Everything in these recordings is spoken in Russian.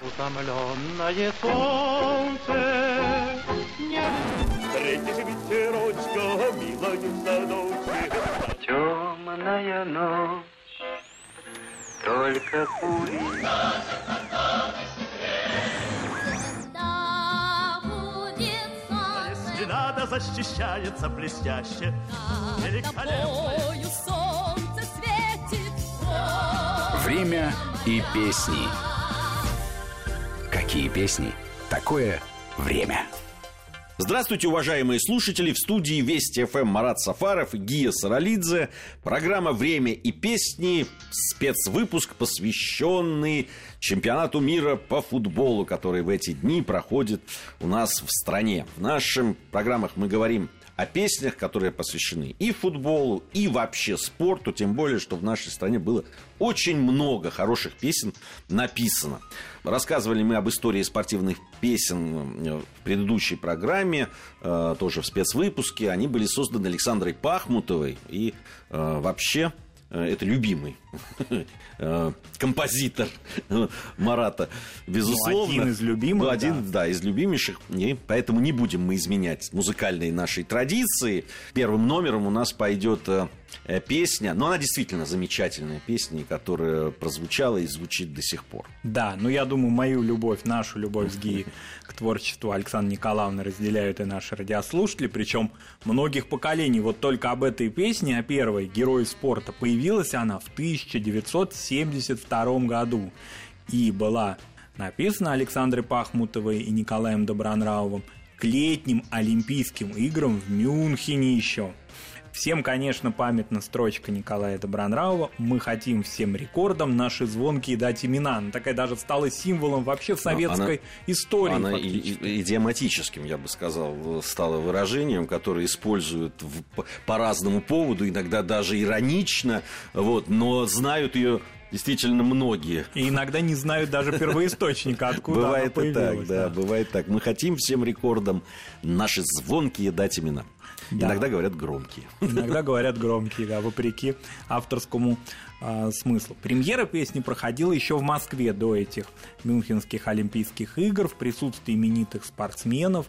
Утомленное солнце не... Встретишь ветерочка, милая в садочке. Темная ночь, только пули. Надо защищается блестяще. Великолепно. Время и песни. Какие песни? Такое время. Здравствуйте, уважаемые слушатели! В студии Вести ФМ Марат Сафаров и Гия Саралидзе. Программа «Время и песни» спецвыпуск, посвященный чемпионату мира по футболу, который в эти дни проходит у нас в стране. В наших программах мы говорим о песнях, которые посвящены и футболу, и вообще спорту, тем более, что в нашей стране было очень много хороших песен написано. Рассказывали мы об истории спортивных песен э, в предыдущей программе, э, тоже в спецвыпуске. Они были созданы Александрой Пахмутовой. И э, вообще это любимый композитор Марата, безусловно. Ну, один из любимых. Ну, один, да. да, из любимейших. И поэтому не будем мы изменять музыкальные нашей традиции. Первым номером у нас пойдет Э, песня, но она действительно замечательная песня, которая прозвучала и звучит до сих пор. Да, ну я думаю, мою любовь, нашу любовь с Ги творчеству Александра Николаевны разделяют и наши радиослушатели, причем многих поколений. Вот только об этой песне, о первой «Герой спорта», появилась она в 1972 году и была написана Александрой Пахмутовой и Николаем Добронравовым к летним Олимпийским играм в Мюнхене еще – Всем, конечно, памятна строчка Николая Добронравова «Мы хотим всем рекордам наши звонкие дать имена». Она такая даже стала символом вообще советской она, истории. Она и, и, идиоматическим, я бы сказал, стало выражением, которое используют в, по разному поводу, иногда даже иронично, вот, но знают ее действительно многие. И иногда не знают даже первоисточника, откуда Бывает и так, да, да, бывает так. Мы хотим всем рекордам наши звонкие дать имена. Да. Иногда говорят громкие. Иногда говорят громкие, да, вопреки авторскому э, смыслу. Премьера песни проходила еще в Москве до этих Мюнхенских Олимпийских игр в присутствии именитых спортсменов.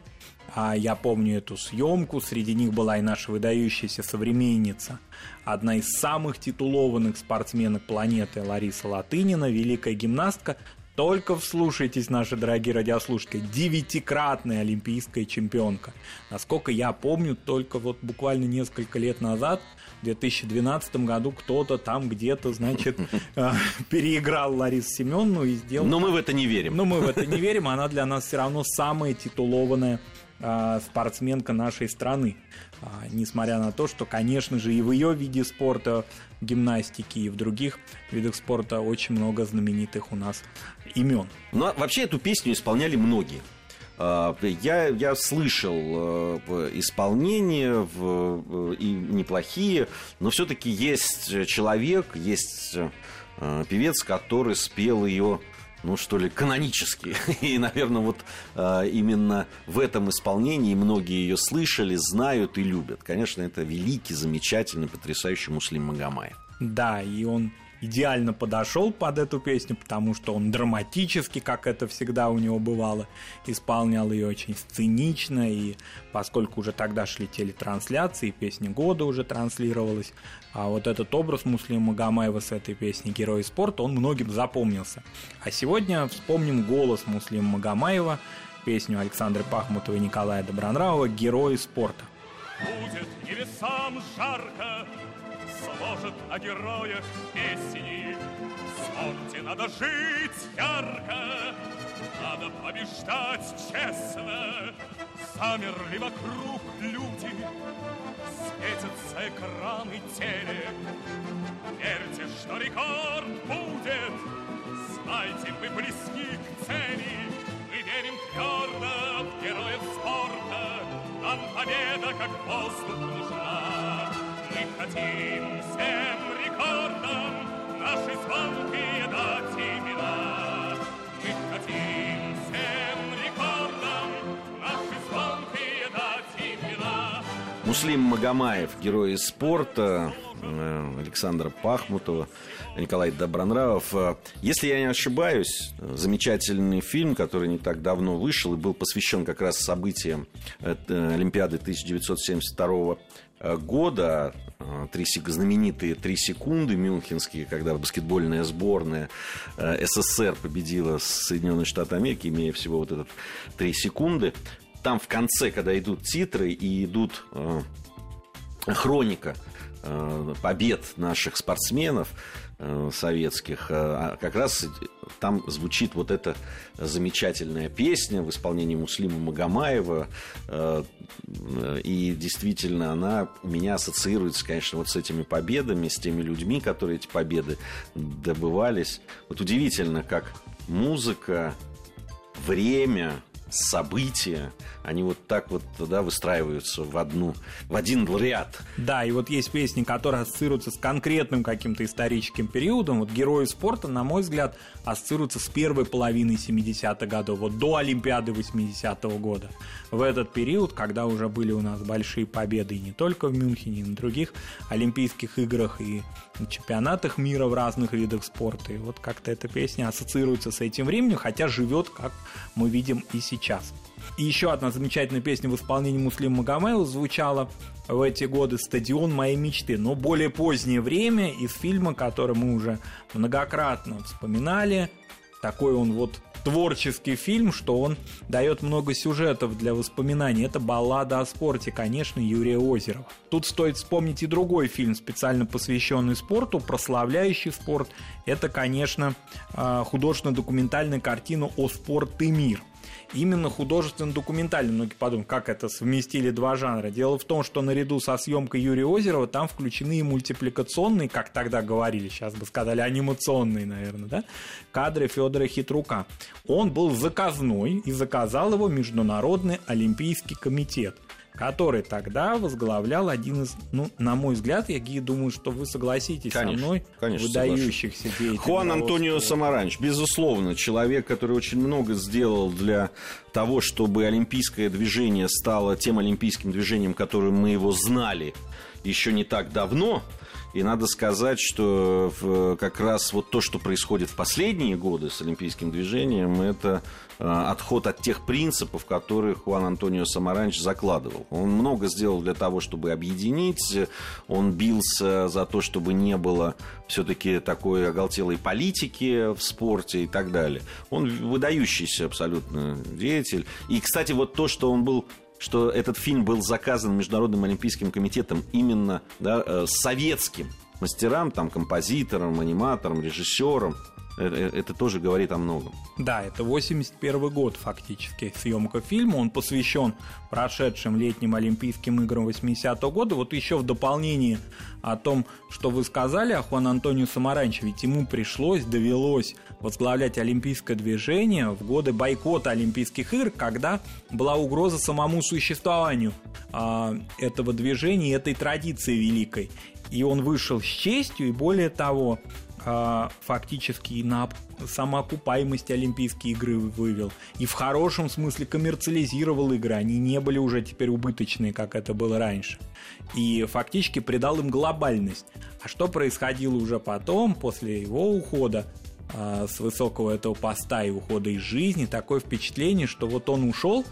А я помню эту съемку, среди них была и наша выдающаяся современница, одна из самых титулованных спортсменок планеты Лариса Латынина, великая гимнастка, только вслушайтесь, наши дорогие радиослушатели, девятикратная олимпийская чемпионка. Насколько я помню, только вот буквально несколько лет назад, в 2012 году, кто-то там где-то, значит, э, переиграл Ларису Семеновну и сделал... Но мы в это не верим. Но мы в это не верим, она для нас все равно самая титулованная э, спортсменка нашей страны. А, несмотря на то, что, конечно же, и в ее виде спорта, гимнастики, и в других видах спорта очень много знаменитых у нас имен. Но вообще эту песню исполняли многие. А, я, я слышал э, исполнения в, и неплохие, но все-таки есть человек, есть э, певец, который спел ее ну что ли, канонические. И, наверное, вот э, именно в этом исполнении многие ее слышали, знают и любят. Конечно, это великий, замечательный, потрясающий Муслим Магомаев. Да, и он идеально подошел под эту песню, потому что он драматически, как это всегда у него бывало, исполнял ее очень сценично, и поскольку уже тогда шли телетрансляции, песня года уже транслировалась, а вот этот образ Муслима Магомаева с этой песней «Герой спорта», он многим запомнился. А сегодня вспомним голос Муслима Магомаева, песню Александра Пахмутова и Николая Добронравова «Герои спорта». Будет небесам жарко, сложат о героях песни. В надо жить ярко, надо побеждать честно. Замерли вокруг люди, светятся экраны телек. Верьте, что рекорд будет, знайте, мы близки к цели. Мы верим твердо в героев спорта, нам победа как воздух хотим всем рекордам наши звонкие дать имена. Мы хотим всем рекордам наши звонкие дать имена. Муслим Магомаев, герой спорта, Александра Пахмутова, Николай Добронравов. Э, если я не ошибаюсь, замечательный фильм, который не так давно вышел и был посвящен как раз событиям Олимпиады 1972 года, три, знаменитые три секунды мюнхенские, когда баскетбольная сборная СССР победила Соединенные Штаты Америки, имея всего вот этот три секунды. Там в конце, когда идут титры и идут хроника э, побед наших спортсменов э, советских, э, а как раз там звучит вот эта замечательная песня в исполнении Муслима Магомаева. И действительно, она у меня ассоциируется, конечно, вот с этими победами, с теми людьми, которые эти победы добывались. Вот удивительно, как музыка, время, события, они вот так вот да, выстраиваются в, одну, в один ряд. Да, и вот есть песни, которые ассоциируются с конкретным каким-то историческим периодом. Вот герои спорта, на мой взгляд, ассоциируются с первой половиной 70-х годов, вот до Олимпиады 80-го года. В этот период, когда уже были у нас большие победы и не только в Мюнхене, и на других Олимпийских играх и чемпионатах мира в разных видах спорта. И вот как-то эта песня ассоциируется с этим временем, хотя живет, как мы видим и сейчас. И еще одна замечательная песня в исполнении Муслима Магомаева звучала в эти годы «Стадион моей мечты», но более позднее время из фильма, который мы уже многократно вспоминали. Такой он вот творческий фильм, что он дает много сюжетов для воспоминаний. Это баллада о спорте, конечно, Юрия Озерова. Тут стоит вспомнить и другой фильм, специально посвященный спорту, прославляющий спорт. Это, конечно, а, художественно-документальная картина «О спорт и мир» именно художественно-документальный. Многие подумают, как это совместили два жанра. Дело в том, что наряду со съемкой Юрия Озерова там включены и мультипликационные, как тогда говорили, сейчас бы сказали, анимационные, наверное, да, кадры Федора Хитрука. Он был заказной и заказал его Международный Олимпийский комитет который тогда возглавлял один из, ну, на мой взгляд, я думаю, что вы согласитесь конечно, со мной, конечно, выдающихся соглашусь. деятелей. Хуан Антонио Самаранч, безусловно, человек, который очень много сделал для того, чтобы олимпийское движение стало тем олимпийским движением, которым мы его знали еще не так давно. И надо сказать, что как раз вот то, что происходит в последние годы с олимпийским движением, это Э, отход от тех принципов, которые Хуан Антонио Самаранч закладывал. Он много сделал для того, чтобы объединить, он бился за то, чтобы не было все-таки такой оголтелой политики в спорте и так далее. Он выдающийся абсолютно деятель. И, кстати, вот то, что он был что этот фильм был заказан Международным Олимпийским комитетом именно да, э, советским мастерам, там, композиторам, аниматорам, режиссерам, это, это тоже говорит о многом. Да, это 81 год фактически съемка фильма. Он посвящен прошедшим летним Олимпийским играм 80-го года. Вот еще в дополнение о том, что вы сказали о Хуан Антонио Самаранче, ведь ему пришлось, довелось возглавлять олимпийское движение в годы бойкота Олимпийских игр, когда была угроза самому существованию э, этого движения и этой традиции великой. И он вышел с честью, и более того, а, фактически на самоокупаемость Олимпийские игры вывел. И в хорошем смысле коммерциализировал игры. Они не были уже теперь убыточные, как это было раньше. И фактически придал им глобальность. А что происходило уже потом, после его ухода, а, с высокого этого поста и ухода из жизни, такое впечатление, что вот он ушел,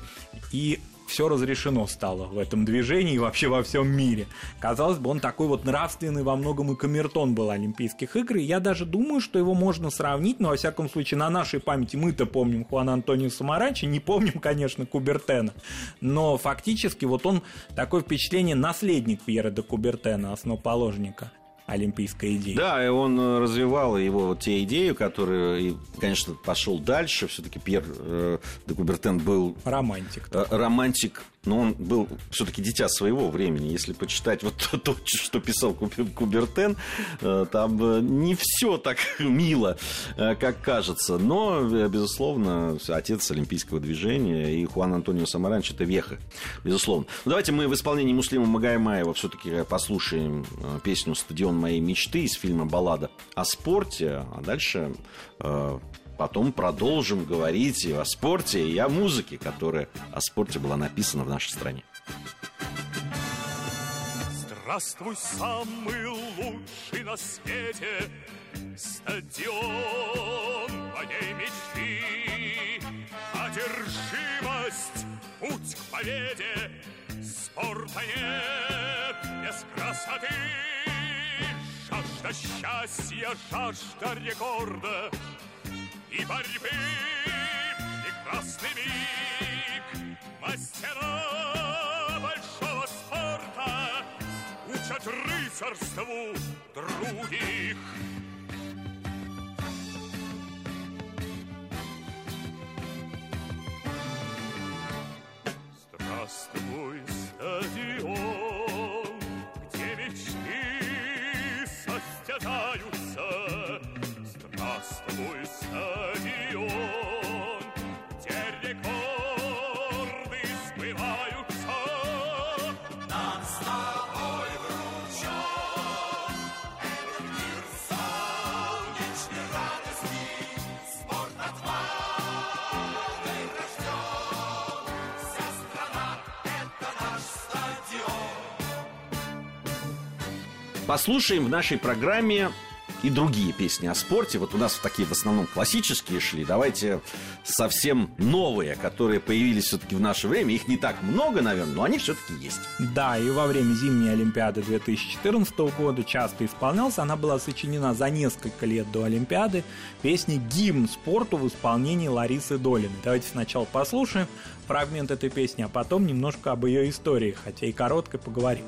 и все разрешено стало в этом движении и вообще во всем мире. Казалось бы, он такой вот нравственный во многом и камертон был Олимпийских игр, и я даже думаю, что его можно сравнить, но во всяком случае на нашей памяти мы-то помним Хуана Антонио Самарачи, не помним, конечно, Кубертена, но фактически вот он такое впечатление наследник Пьера де Кубертена, основоположника олимпийской идеи. Да, и он э, развивал его вот те идеи, которые, конечно, пошел дальше. Все-таки Пьер э, де Кубертен был... Романтик. Э, романтик но он был все-таки дитя своего времени. Если почитать вот то, что писал Кубертен, э, там э, не все так мило, э, как кажется. Но, безусловно, отец олимпийского движения и Хуан Антонио Самаранч это веха, безусловно. Но давайте мы в исполнении Муслима Магаймаева все-таки послушаем песню «Стадион моей мечты» из фильма «Баллада о спорте», а дальше потом продолжим говорить и о спорте, и о музыке, которая о спорте была написана в нашей стране. Здравствуй, самый лучший на свете Стадион моей мечты. Одержимость, путь к победе Спорта нет без красоты. Жажда счастья, жажда рекорда И борьбы прекрасный миг Мастера большого спорта Учат рыцарству других. Здравствуй, стадион, где мечты состязаются. Здравствуй, стадион, Послушаем в нашей программе и другие песни о спорте. Вот у нас такие в основном классические шли. Давайте совсем новые, которые появились все-таки в наше время. Их не так много, наверное, но они все-таки есть. Да, и во время зимней Олимпиады 2014 года часто исполнялся. Она была сочинена за несколько лет до Олимпиады. Песня «Гимн спорту» в исполнении Ларисы Долиной. Давайте сначала послушаем фрагмент этой песни, а потом немножко об ее истории, хотя и короткой поговорим.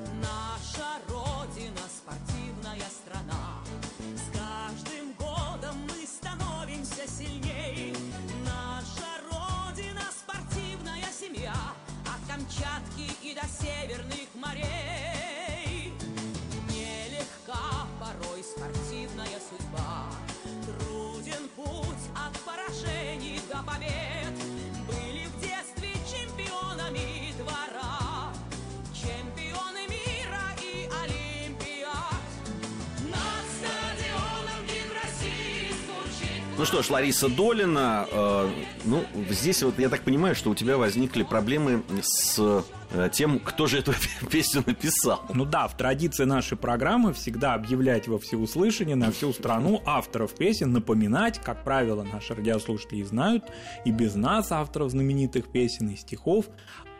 Ну что ж, Лариса Долина, э, ну, здесь вот я так понимаю, что у тебя возникли проблемы с э, тем, кто же эту песню написал. Ну да, в традиции нашей программы всегда объявлять во всеуслышание на всю страну авторов песен, напоминать, как правило, наши радиослушатели знают, и без нас авторов знаменитых песен и стихов.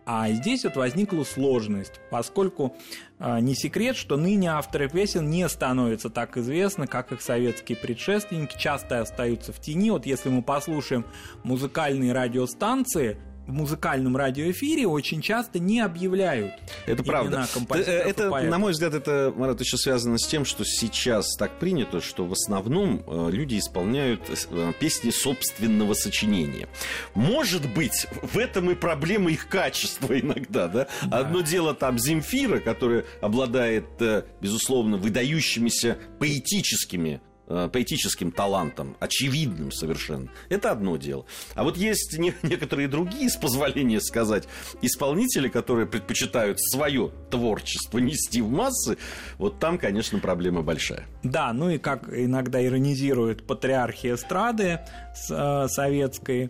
А здесь вот возникла сложность, поскольку э, не секрет, что ныне авторы песен не становятся так известны, как их советские предшественники, часто остаются в тени. Вот если мы послушаем музыкальные радиостанции, в музыкальном радиоэфире очень часто не объявляют Это правда. композиторов и Это, поэтов. на мой взгляд, это, Марат, еще связано с тем, что сейчас так принято, что в основном э, люди исполняют э, песни собственного сочинения. Может быть, в этом и проблема их качества иногда, да? Одно дело там Земфира, которая обладает, э, безусловно, выдающимися поэтическими э, поэтическим талантом, очевидным совершенно. Это одно дело. А вот есть не- некоторые другие, с позволения сказать, исполнители, которые предпочитают свое творчество нести в массы, вот там, конечно, проблема большая. Да, ну и как иногда иронизируют патриархи эстрады э, советской, э,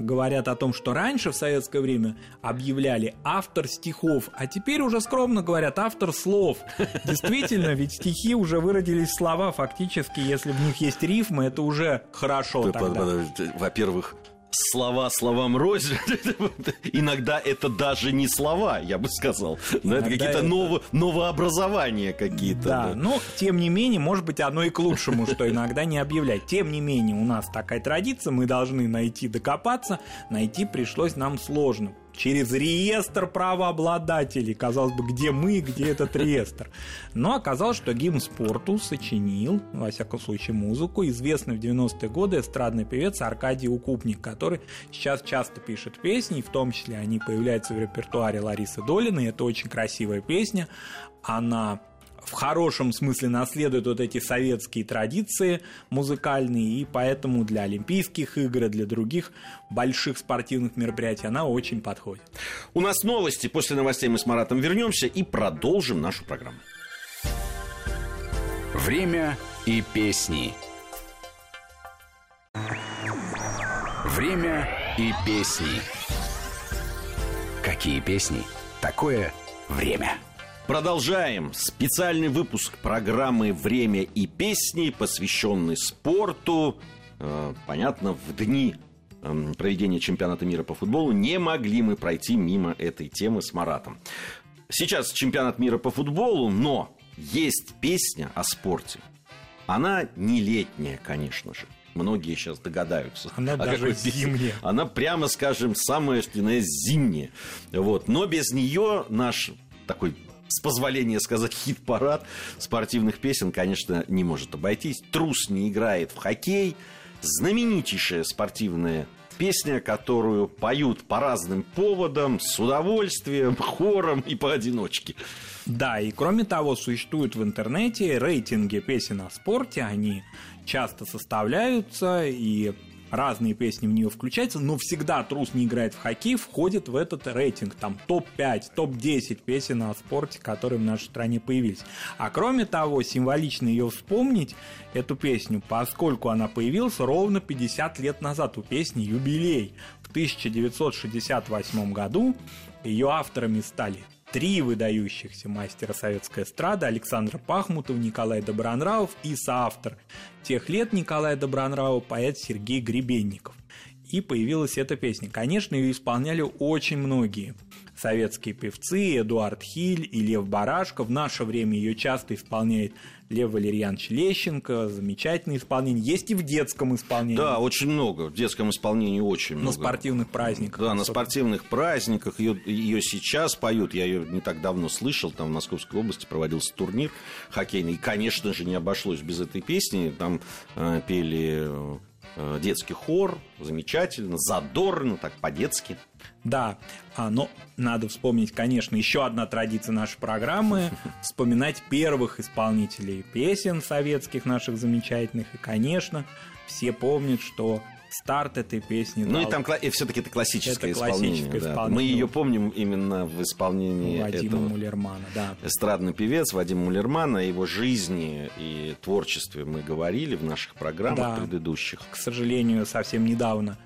говорят о том, что раньше в советское время объявляли автор стихов, а теперь уже скромно говорят автор слов. Действительно, ведь стихи уже выродились в слова, фактически, если в них есть рифмы, это уже хорошо Во-первых, слова словам рознь. Иногда это даже не слова, я бы сказал. Да, это Иногда какие-то это- ново- новообразования какие-то. Да, да. но тем не менее, может быть, оно и к лучшему, что иногда не объявлять. Тем не менее, у нас такая традиция, мы должны найти, докопаться. Найти пришлось нам сложно. Через реестр правообладателей. Казалось бы, где мы, где этот реестр. Но оказалось, что гимн спорту сочинил, во всяком случае, музыку, известный в 90-е годы эстрадный певец Аркадий Укупник, который сейчас часто пишет песни, в том числе они появляются в репертуаре Ларисы Долиной. Это очень красивая песня. Она в хорошем смысле наследует вот эти советские традиции музыкальные, и поэтому для Олимпийских игр и для других больших спортивных мероприятий она очень подходит. У нас новости. После новостей мы с Маратом вернемся и продолжим нашу программу. Время и песни. Время и песни. Какие песни? Такое время. Продолжаем специальный выпуск программы «Время и песни», посвященный спорту. Э, Понятно, в дни эм, проведения чемпионата мира по футболу не могли мы пройти мимо этой темы с Маратом. Сейчас чемпионат мира по футболу, но есть песня о спорте. Она не летняя, конечно же. Многие сейчас догадаются. Она о даже какой зимняя. Она, прямо скажем, самая что зимняя. Вот. Но без нее наш такой с позволения сказать, хит-парад спортивных песен, конечно, не может обойтись. Трус не играет в хоккей. Знаменитейшая спортивная песня, которую поют по разным поводам, с удовольствием, хором и поодиночке. Да, и кроме того, существуют в интернете рейтинги песен о спорте, они часто составляются, и разные песни в нее включаются, но всегда трус не играет в хоккей, входит в этот рейтинг, там топ-5, топ-10 песен о спорте, которые в нашей стране появились. А кроме того, символично ее вспомнить, эту песню, поскольку она появилась ровно 50 лет назад, у песни юбилей. В 1968 году ее авторами стали три выдающихся мастера советской эстрады Александр Пахмутов, Николай Добронравов и соавтор тех лет Николая Добронравова поэт Сергей Гребенников. И появилась эта песня. Конечно, ее исполняли очень многие советские певцы, Эдуард Хиль и Лев Барашко. В наше время ее часто исполняет Лев Валерьянович Лещенко. Замечательное исполнение. Есть и в детском исполнении. Да, очень много. В детском исполнении очень На много. спортивных праздниках. Да, на спортивных праздниках ее, ее сейчас поют. Я ее не так давно слышал. Там в Московской области проводился турнир хоккейный. И, конечно же, не обошлось без этой песни. Там э, пели э, детский хор. Замечательно, задорно, так по-детски. Да, а, но надо вспомнить, конечно, еще одна традиция нашей программы – вспоминать первых исполнителей песен советских наших замечательных. И, конечно, все помнят, что старт этой песни Ну и дал там все-таки это классическое Это исполнение. классическое да. исполнение. Мы ее помним именно в исполнении Вадима этого Мулермана. Да. эстрадный певец Вадим Мулерман. О его жизни и творчестве мы говорили в наших программах Да. предыдущих. К сожалению, совсем недавно,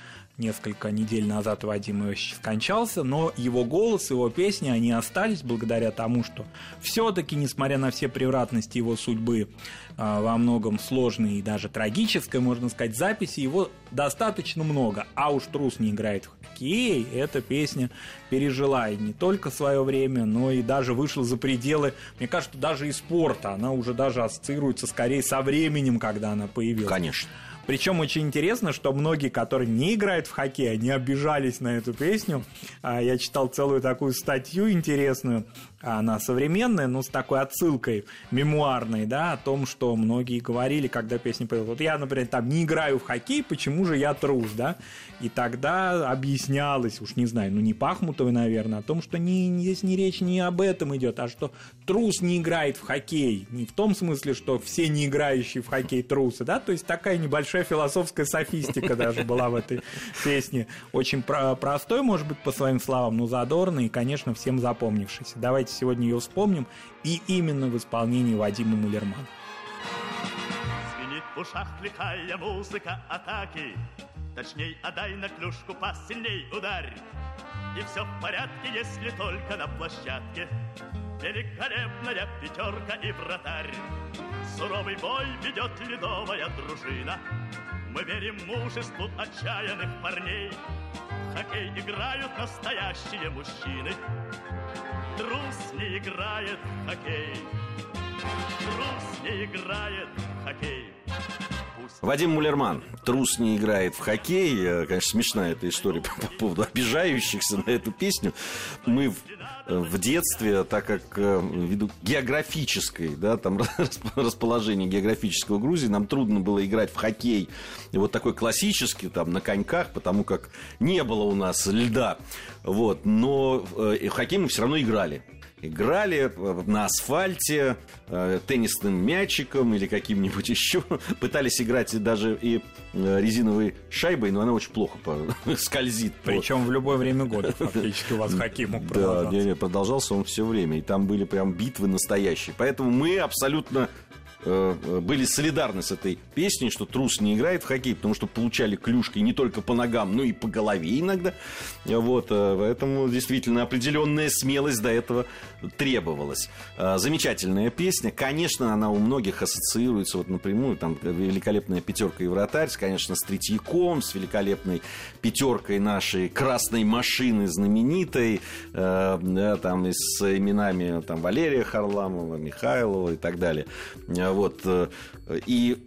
несколько недель назад Вадим Иосифович скончался, но его голос, его песни, они остались благодаря тому, что все-таки, несмотря на все превратности его судьбы, а, во многом сложной и даже трагической, можно сказать, записи его достаточно много. А уж трус не играет в хоккей, эта песня пережила и не только свое время, но и даже вышла за пределы, мне кажется, даже и спорта. Она уже даже ассоциируется скорее со временем, когда она появилась. Конечно. Причем очень интересно, что многие, которые не играют в хоккей, они обижались на эту песню. А, Я читал целую такую статью интересную, она современная, но с такой отсылкой мемуарной, да, о том, что многие говорили, когда песня появилась. Вот я, например, там не играю в хоккей, почему же я трус, да? И тогда объяснялось, уж не знаю, ну не Пахмутовой, наверное, о том, что не, здесь не речь не об этом идет, а что трус не играет в хоккей. Не в том смысле, что все не играющие в хоккей трусы, да, то есть такая небольшая философская софистика даже была в этой песне. Очень про- простой, может быть, по своим словам, но задорный и, конечно, всем запомнившийся. Давайте сегодня ее вспомним, и именно в исполнении Вадима Мулермана. В ушах лихая музыка атаки Точней, отдай на клюшку пас, ударь И все в порядке, если только на площадке Великолепная пятерка и вратарь. Суровый бой ведет ледовая дружина. Мы верим мужеству отчаянных парней. В хоккей играют настоящие мужчины. Трус не играет в хоккей. Трус не играет в хоккей. Вадим Мулерман. Трус не играет в хоккей. Э, Конечно, смешная эта история по по поводу обижающихся на эту песню. Мы в, э, в детстве, так как э, ввиду географической, да, там расп- расположение географического Грузии, нам трудно было играть в хоккей. И вот такой классический, там, на коньках, потому как не было у нас льда. Вот. Но в хоккей мы все равно играли играли на асфальте э, теннисным мячиком или каким-нибудь еще. Пытались играть даже и э, резиновой шайбой, но она очень плохо скользит. Причем в любое время года фактически у вас хоккей мог да, продолжаться. не, не, продолжался он все время. И там были прям битвы настоящие. Поэтому мы абсолютно э, были солидарны с этой песней, что трус не играет в хоккей, потому что получали клюшкой не только по ногам, но и по голове иногда. Вот, э, поэтому действительно определенная смелость до этого требовалась. Э, замечательная песня. Конечно, она у многих ассоциируется вот напрямую. Там великолепная пятерка и вратарь, конечно, с Третьяком, с великолепной пятеркой нашей красной машины знаменитой, э, да, там и с именами там, Валерия Харламова, Михайлова и так далее. Вот. э, И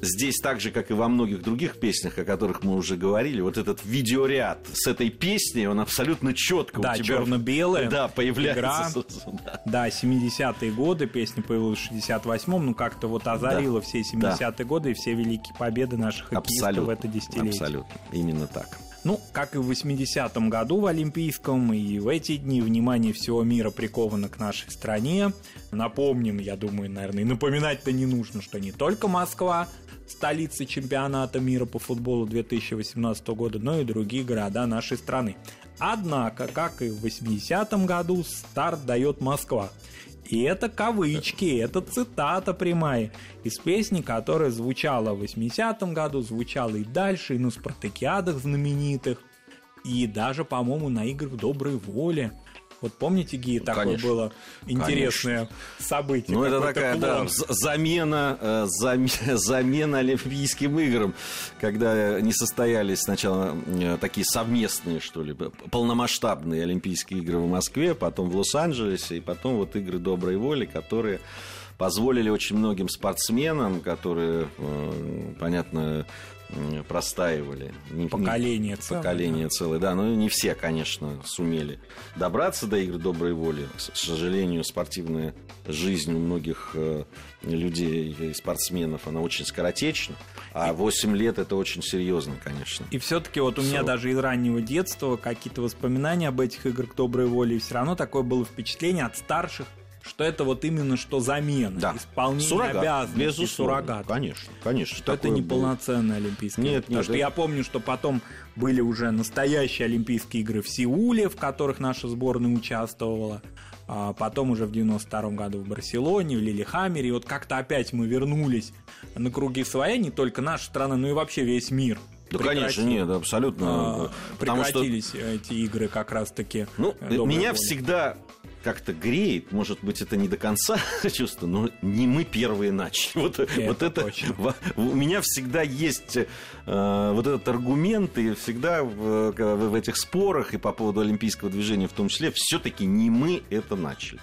здесь так же, как и во многих других песнях, о которых мы уже говорили, вот этот видеоряд с этой песней, он абсолютно четко Да, у тебя... черно-белая Да, появляется. игра. Да. Да, 70-е годы, песня появилась в 68-м, ну как-то вот озарила Да. все 70-е годы и все великие победы наших хоккеистов Абсолютно. в это десятилетие. Абсолютно. Именно так. Ну, как и в 80-м году в Олимпийском, и в эти дни внимание всего мира приковано к нашей стране. Напомним, я думаю, наверное, напоминать-то не нужно, что не только Москва, столица чемпионата мира по футболу 2018 года, но и другие города нашей страны. Однако, как и в 80-м году, старт дает Москва. И это кавычки, это цитата прямая из песни, которая звучала в 80-м году, звучала и дальше, и на спартакиадах знаменитых, и даже, по-моему, на играх доброй воли. Вот помните, Ги, такое конечно. было интересное событие? Ну, это такая, да, клон. замена, э, зам- замена Олимпийским играм, когда не состоялись сначала э, такие совместные, что ли, полномасштабные Олимпийские игры в Москве, потом в Лос-Анджелесе, и потом вот игры доброй воли, которые позволили очень многим спортсменам, которые, э, понятно, простаивали. Поколение целое, Поколение целое, да. Но не все, конечно, сумели добраться до игр доброй воли. К сожалению, спортивная жизнь у многих э, людей и спортсменов, она очень скоротечна. А 8 лет это очень серьезно, конечно. И все-таки вот у меня Всё. даже из раннего детства какие-то воспоминания об этих играх доброй воли, и все равно такое было впечатление от старших, что это вот именно что замена, Да. исполнение Суррогат, обязанностей, безусловно. суррогат. Конечно, конечно. Что это такое не было. Олимпийские Нет, игры. Потому нет, что это- я помню, что потом были уже настоящие Олимпийские игры в Сеуле, в которых наша сборная участвовала. А потом уже в 92 году в Барселоне, в Лилихаммере. И вот как-то опять мы вернулись на круги своя, не только наша страна, но и вообще весь мир. Да, конечно, нет, абсолютно. А, Потому что прекратились эти игры как раз-таки. Ну, э, меня воли. всегда как-то греет, может быть, это не до конца чувство, но не мы первые начали. Вот это, вот это точно. у меня всегда есть э, вот этот аргумент, и всегда в- в этих спорах и по поводу олимпийского движения в том числе, все-таки не мы это начали.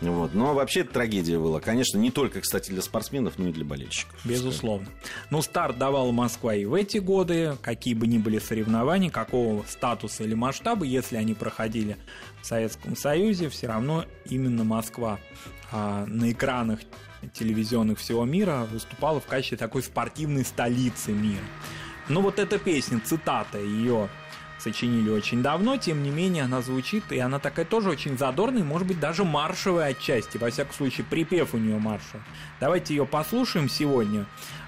Вот. Но вообще это трагедия была. Конечно, не только, кстати, для спортсменов, но и для болельщиков. Безусловно. Ну, старт давала Москва и в эти годы, какие бы ни были соревнования, какого статуса или масштаба, если они проходили в Советском Союзе, все равно именно Москва а, на экранах телевизионных всего мира выступала в качестве такой спортивной столицы мира. Ну, вот эта песня, цитата ее сочинили очень давно, тем не менее она звучит, и она такая тоже очень задорная, может быть, даже маршевая отчасти, во всяком случае, припев у нее маршевый. Давайте ее послушаем сегодня.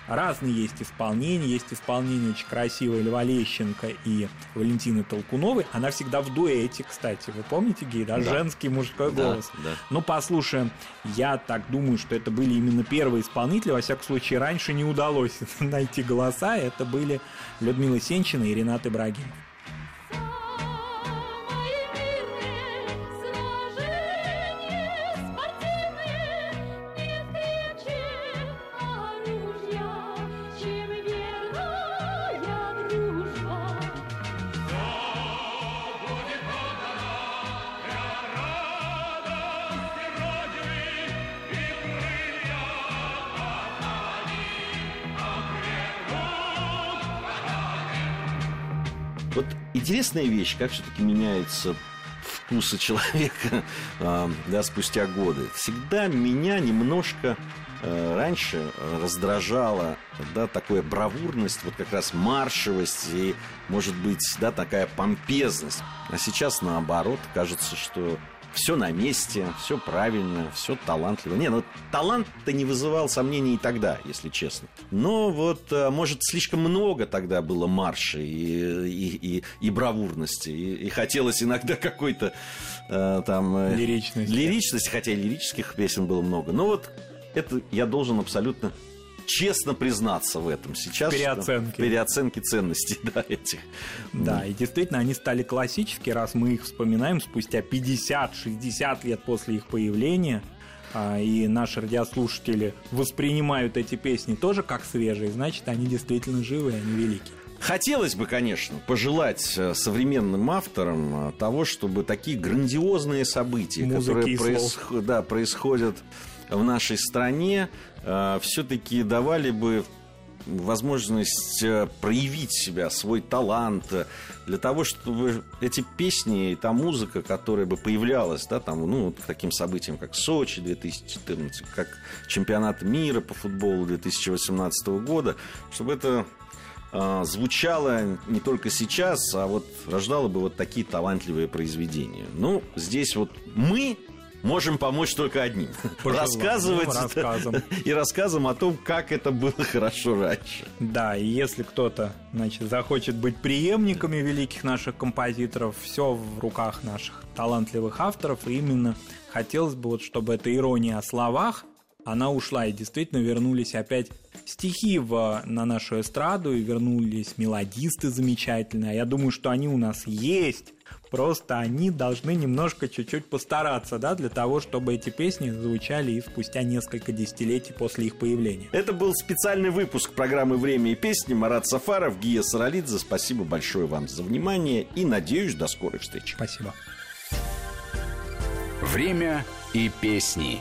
Разные есть исполнения, есть исполнение очень красивое Льва Лещенко и Валентины Толкуновой. Она всегда в дуэте, кстати. Вы помните, Гей, да? Да. Женский мужской Да, голос. да. Ну, послушаем. Я так думаю, что это были именно первые исполнители. Во всяком случае, раньше не удалось найти голоса. Это были Людмила Сенчина и Ренат Ибрагимов. Вот интересная вещь, как все-таки меняются вкусы человека а, да, спустя годы. Всегда меня немножко э, раньше раздражала да, такая бравурность, вот как раз маршевость и, может быть, да, такая помпезность. А сейчас наоборот, кажется, что все на месте, все правильно, все талантливо. Не, ну талант-то не вызывал сомнений и тогда, если честно. Но вот, э, может, слишком много тогда было марша и, и, и, и бравурности. И, и хотелось иногда какой-то э, там... э, Лиричности. Лиричности, хотя и лирических песен было много. Но вот это я должен абсолютно честно признаться в этом сейчас. что- Переоценки. Переоценки ценностей, да, этих. Да, и действительно, они стали классические, раз мы их вспоминаем спустя 50-60 лет после их появления. а, И наши радиослушатели воспринимают эти песни тоже как свежие, значит, они действительно живые, они великие. Хотелось бы, конечно, пожелать э, современным авторам э, того, чтобы такие грандиозные события, Музыки которые происход- да, происходят в нашей стране, все-таки давали бы возможность э, проявить себя, свой талант, э, для того, чтобы эти песни и та музыка, которая бы появлялась, да, там, ну, таким событиям, как Сочи 2014, как чемпионат мира по футболу 2018 года, чтобы это а, звучало не только сейчас, а вот рождало бы вот такие талантливые произведения. Ну, здесь вот мы можем помочь только одним. Пожеланием, Рассказывать рассказом. и рассказом о том, как это было хорошо раньше. Да, и если кто-то, значит, захочет быть преемниками великих наших композиторов, все в руках наших талантливых авторов, и именно хотелось бы, вот, чтобы эта ирония о словах, она ушла, и действительно вернулись опять стихи в, на нашу эстраду, и вернулись мелодисты замечательные. А Я думаю, что они у нас есть, просто они должны немножко чуть-чуть постараться, да, для того, чтобы эти песни звучали и спустя несколько десятилетий после их появления. Это был специальный выпуск программы «Время и песни». Марат Сафаров, Гия Саралидзе. Спасибо большое вам за внимание и надеюсь, до скорой встречи. Спасибо. Время и песни.